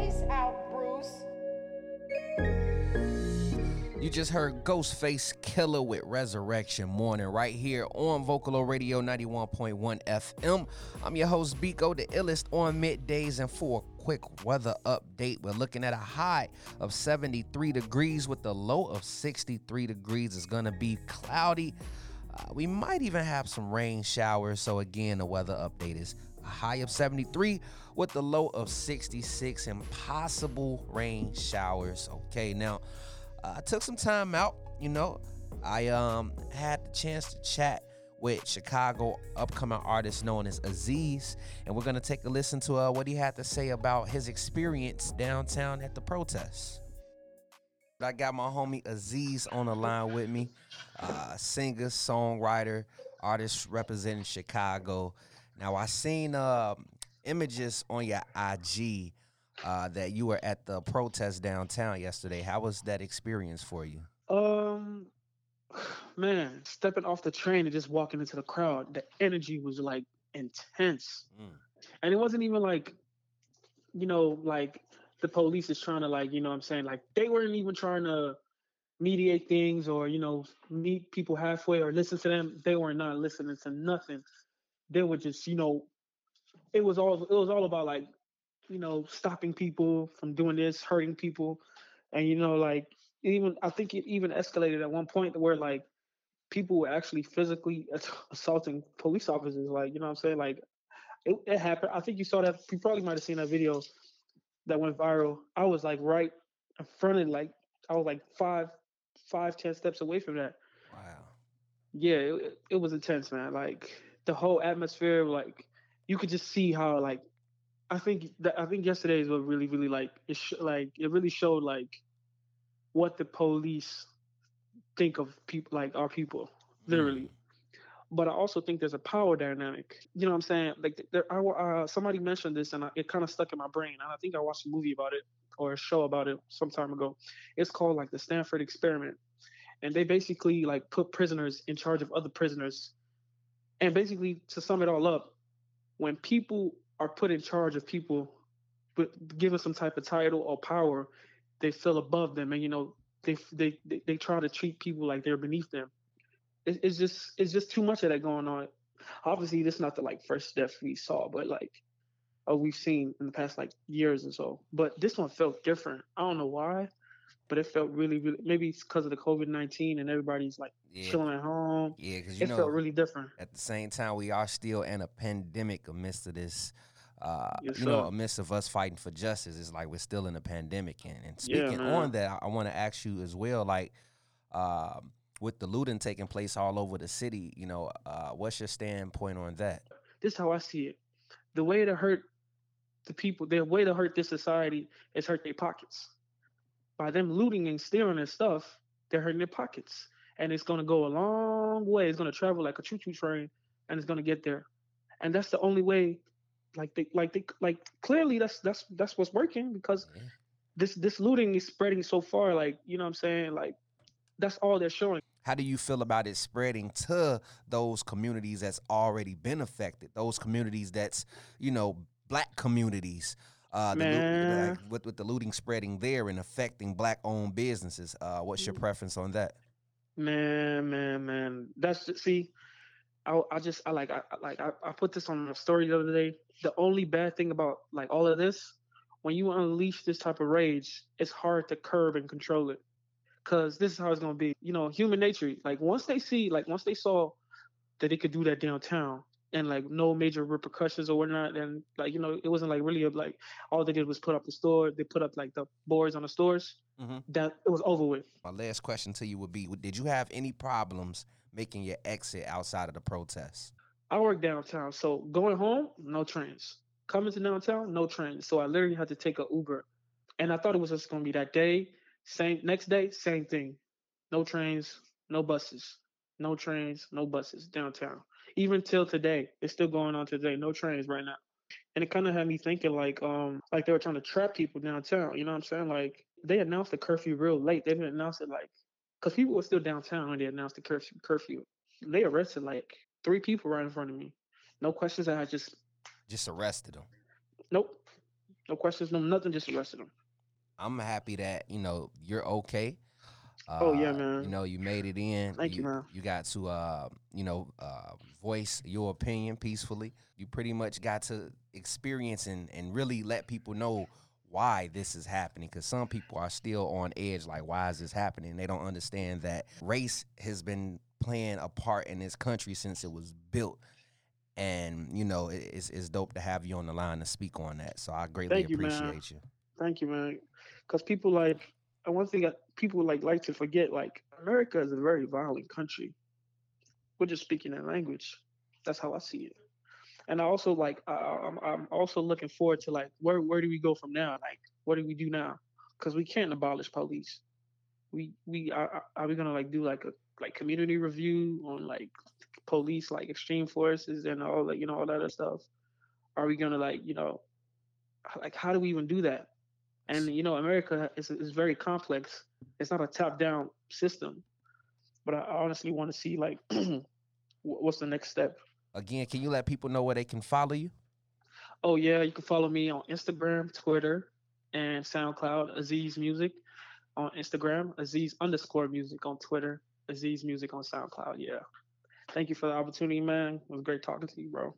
Space out, Bruce. You just heard Ghostface Killah with Resurrection Morning right here on Vocalo Radio 91.1 FM. I'm your host, Biko, the illest on middays. And for a quick weather update, we're looking at a high of 73 degrees with a low of 63 degrees. It's going to be cloudy. Uh, we might even have some rain showers. So, again, the weather update is high of 73 with a low of 66 and possible rain showers. Okay, now I took some time out. You know, I um had the chance to chat with Chicago upcoming artist known as Aziz, and we're gonna take a listen to uh, what he had to say about his experience downtown at the protests. I got my homie Aziz on the line with me, uh, singer, songwriter, artist representing Chicago. Now I seen uh, images on your IG uh, that you were at the protest downtown yesterday. How was that experience for you? Um, man, stepping off the train and just walking into the crowd, the energy was like intense, mm. and it wasn't even like, you know, like the police is trying to like, you know, what I'm saying like they weren't even trying to mediate things or you know meet people halfway or listen to them. They were not listening to nothing. They were just, you know, it was all it was all about like you know, stopping people from doing this, hurting people. And, you know, like even, I think it even escalated at one point where like people were actually physically assaulting police officers. Like, you know what I'm saying? Like it, it happened. I think you saw that. You probably might have seen that video that went viral. I was like right in front of like, I was like five, five, ten steps away from that. Wow. Yeah, it, it was intense, man. Like the whole atmosphere, like you could just see how like I think that I think yesterday is what really, really like it. Sh- like it really showed like what the police think of people, like our people, literally. Mm. But I also think there's a power dynamic. You know what I'm saying? Like there, I, uh, somebody mentioned this, and I, it kind of stuck in my brain. And I think I watched a movie about it or a show about it some time ago. It's called like the Stanford Experiment, and they basically like put prisoners in charge of other prisoners. And basically, to sum it all up, when people are put in charge of people, but given some type of title or power, they feel above them, and you know they they they, they try to treat people like they're beneath them. It, it's just it's just too much of that going on. Obviously, this is not the like first death we saw, but like oh we've seen in the past like years or so. But this one felt different. I don't know why but it felt really, really maybe it's because of the COVID nineteen and everybody's like yeah. chilling at home. Yeah, because it know, felt really different. At the same time, we are still in a pandemic amidst of this. Uh, yes, you know, amidst of us fighting for justice, it's like we're still in a pandemic. And, and speaking yeah, on that, I, I want to ask you as well, like. Uh, with the looting taking place all over the city, you know, uh, what's your standpoint on that? This is how I see it. The way to hurt the people, the way to hurt this society is hurt their pockets by them looting and stealing and stuff, they're hurting their pockets. And it's going to go a long way. It's going to travel like a choo-choo train, and it's going to get there. And that's the only way. Like they, like they, like clearly that's that's that's what's working because yeah. this this looting is spreading so far. Like you know what I'm saying. Like that's all they're showing. How do you feel about it spreading to those communities that's already been affected? Those communities that's you know black communities uh, the loot, like, with with the looting spreading there and affecting black owned businesses. Uh, what's your preference on that? Man, man, man. That's just, see, I I just I like I like I, I put this on a story the other day. The only bad thing about like all of this, when you unleash this type of rage, it's hard to curb and control it. Cause this is how it's gonna be. You know, human nature. Like once they see, like once they saw that they could do that downtown, and like no major repercussions or whatnot. And like you know, it wasn't like really like all they did was put up the store. They put up like the boards on the stores. Mm-hmm. That it was over with. My last question to you would be: Did you have any problems making your exit outside of the protests? I work downtown, so going home, no trains. Coming to downtown, no trains. So I literally had to take a Uber, and I thought it was just gonna be that day. Same next day, same thing. No trains, no buses, no trains, no buses downtown even till today, it's still going on today. No trains right now. And it kind of had me thinking like, um, like they were trying to trap people downtown. You know what I'm saying? Like they announced the curfew real late. They didn't announce it like, cause people were still downtown when they announced the curfew. Curfew. They arrested like three people right in front of me. No questions. I just just arrested them. Nope. No questions, no nothing. Just arrested them. I'm happy that you know you're okay. Oh, yeah, Uh, man. You know you made it in. Thank you, man. You got to uh, you know uh, voice your opinion peacefully. You pretty much got to experience and and really let people know why this is happening because some people are still on edge like why is this happening they don't understand that race has been playing a part in this country since it was built and you know it- it's, it's dope to have you on the line to speak on that so i greatly Thank you, man. appreciate you Thank you, man. Because people like, and one thing that people like like to forget, like America is a very violent country. We're just speaking that language. That's how I see it. And I also like, I, I'm I'm also looking forward to like, where where do we go from now? Like, what do we do now? Because we can't abolish police. We we are, are- are we gonna like do like a like community review on like police like extreme forces and all that you know all that other stuff? Are we gonna like you know like how do we even do that? And you know, America is is very complex. It's not a top down system. But I honestly want to see like what's the next step. again can you let people know where they can follow you Oh yeah, you can follow me on Instagram, Twitter, and SoundCloud. Aziz Music on Instagram. Aziz underscore Music on Twitter. Aziz Music on SoundCloud. Yeah. Thank you for the opportunity, man. It was great talking to you, bro.